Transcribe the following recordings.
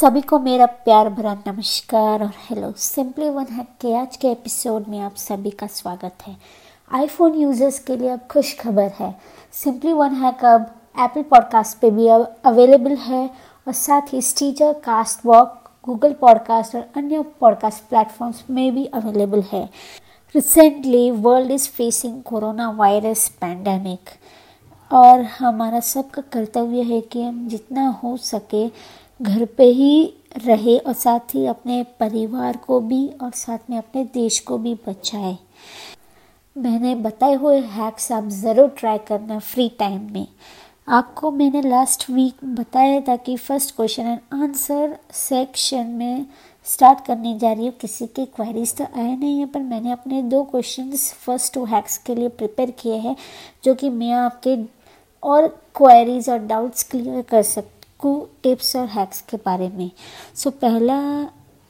सभी को मेरा प्यार भरा नमस्कार और हेलो सिंपली वन हैक के आज के एपिसोड में आप सभी का स्वागत है। आईफोन यूज़र्स के लिए अब खुश खबर है। सिंपली वन हैक अब एप्पल पॉडकास्ट पे भी अवेलेबल है और साथ ही Stitcher Castbox Google podcast और अन्य पॉडकास्ट प्लेटफॉर्म्स में भी अवेलेबल है। Recently world is facing corona virus pandemic और हमारा सबका कर्तव्य है कि हम जितना हो सके घर पे ही रहे और साथ ही अपने परिवार को भी और साथ में अपने देश को भी बचाए। मैंने बताए हुए हैक्स आप ज़रूर ट्राई करना फ्री टाइम में। आपको मैंने लास्ट वीक बताया था कि first question and answer section में स्टार्ट करने जा रही हूँ। किसी के क्वेरीज तो आए नहीं है, पर मैंने अपने दो क्वेश्चंस फ़र्स्ट टू हैक्स के लिए प्रिपेयर किए हैं, जो कि मैं आपके और क्वेरीज और डाउट्स क्लियर कर सकूँ टिप्स और हैक्स के बारे में। सो so, पहला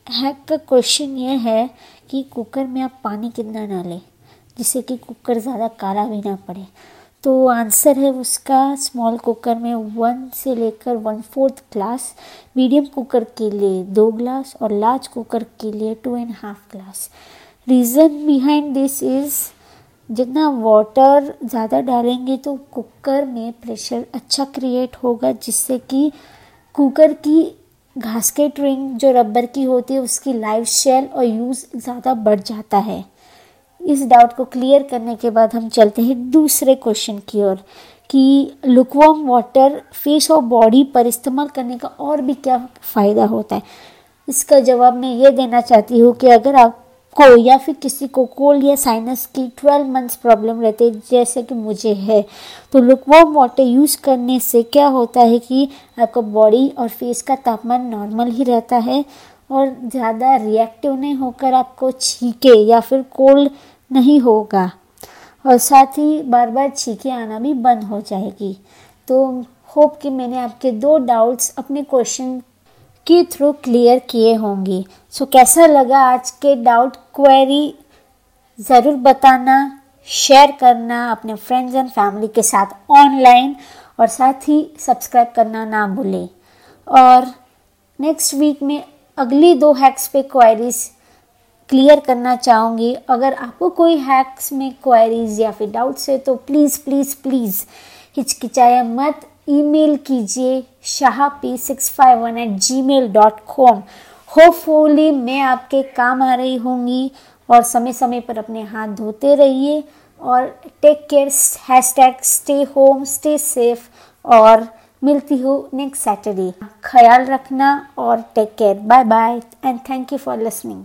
हैक का क्वेश्चन ये है कि कुकर में आप पानी कितना डालें जिससे कि कुकर ज़्यादा काला भी ना पड़े। तो आंसर है उसका स्मॉल कुकर में वन से लेकर one fourth glass medium cooker के लिए दो ग्लास और लार्ज कुकर के लिए two and half glass reason behind this is जितना वाटर ज़्यादा डालेंगे तो कुकर में प्रेशर अच्छा क्रिएट होगा, जिससे कि कुकर की घासकेट रिंग जो रबर की होती है, उसकी लाइफ शेल और यूज़ ज़्यादा बढ़ जाता है। इस डाउट को क्लियर करने के बाद हम चलते हैं दूसरे क्वेश्चन की ओर, कि लुकवॉम वाटर फेस और बॉडी पर इस्तेमाल करने का और भी क्या फ़ायदा होता है? इसका जवाब मैं ये देना चाहती हूँ कि अगर आपको या फिर किसी को कोल्ड या साइनस की 12 मंथ्स प्रॉब्लम रहते जैसे कि मुझे है। तो लुकवॉम वाटर यूज़ करने से क्या होता है कि आपका बॉडी और फेस का तापमान नॉर्मल ही रहता है और ज़्यादा रिएक्टिव नहीं होकर आपको छीके या फिर कोल्ड नहीं होगा। और साथ ही बार बार छीके आना भी बंद हो जाएगी। तो होप कि मैंने आपके दो डाउट्स अपने क्वेश्चन के थ्रू क्लियर किए होंगे। सो so, कैसा लगा आज के डाउट क्वेरी ज़रूर बताना शेयर करना अपने फ्रेंड्स एंड फैमिली के साथ ऑनलाइन और साथ ही सब्सक्राइब करना ना भूलें। और नेक्स्ट वीक में अगली दो हैक्स पे क्वेरीज क्लियर करना चाहूँगी। अगर आपको कोई हैक्स में क्वेरीज या फिर डाउट्स है तो प्लीज़ प्लीज़ प्लीज़ हिचकिचाया मत। ईमेल कीजिए Shah P six five one eight Gmail dot com hopefully मैं आपके काम आ रही होंगी और समय समय पर अपने हाथ धोते रहिए और take care hashtag stay home stay safe और मिलती हूँ नेक्स्ट सैटरडे ख्याल रखना और take care bye bye and thank you for listening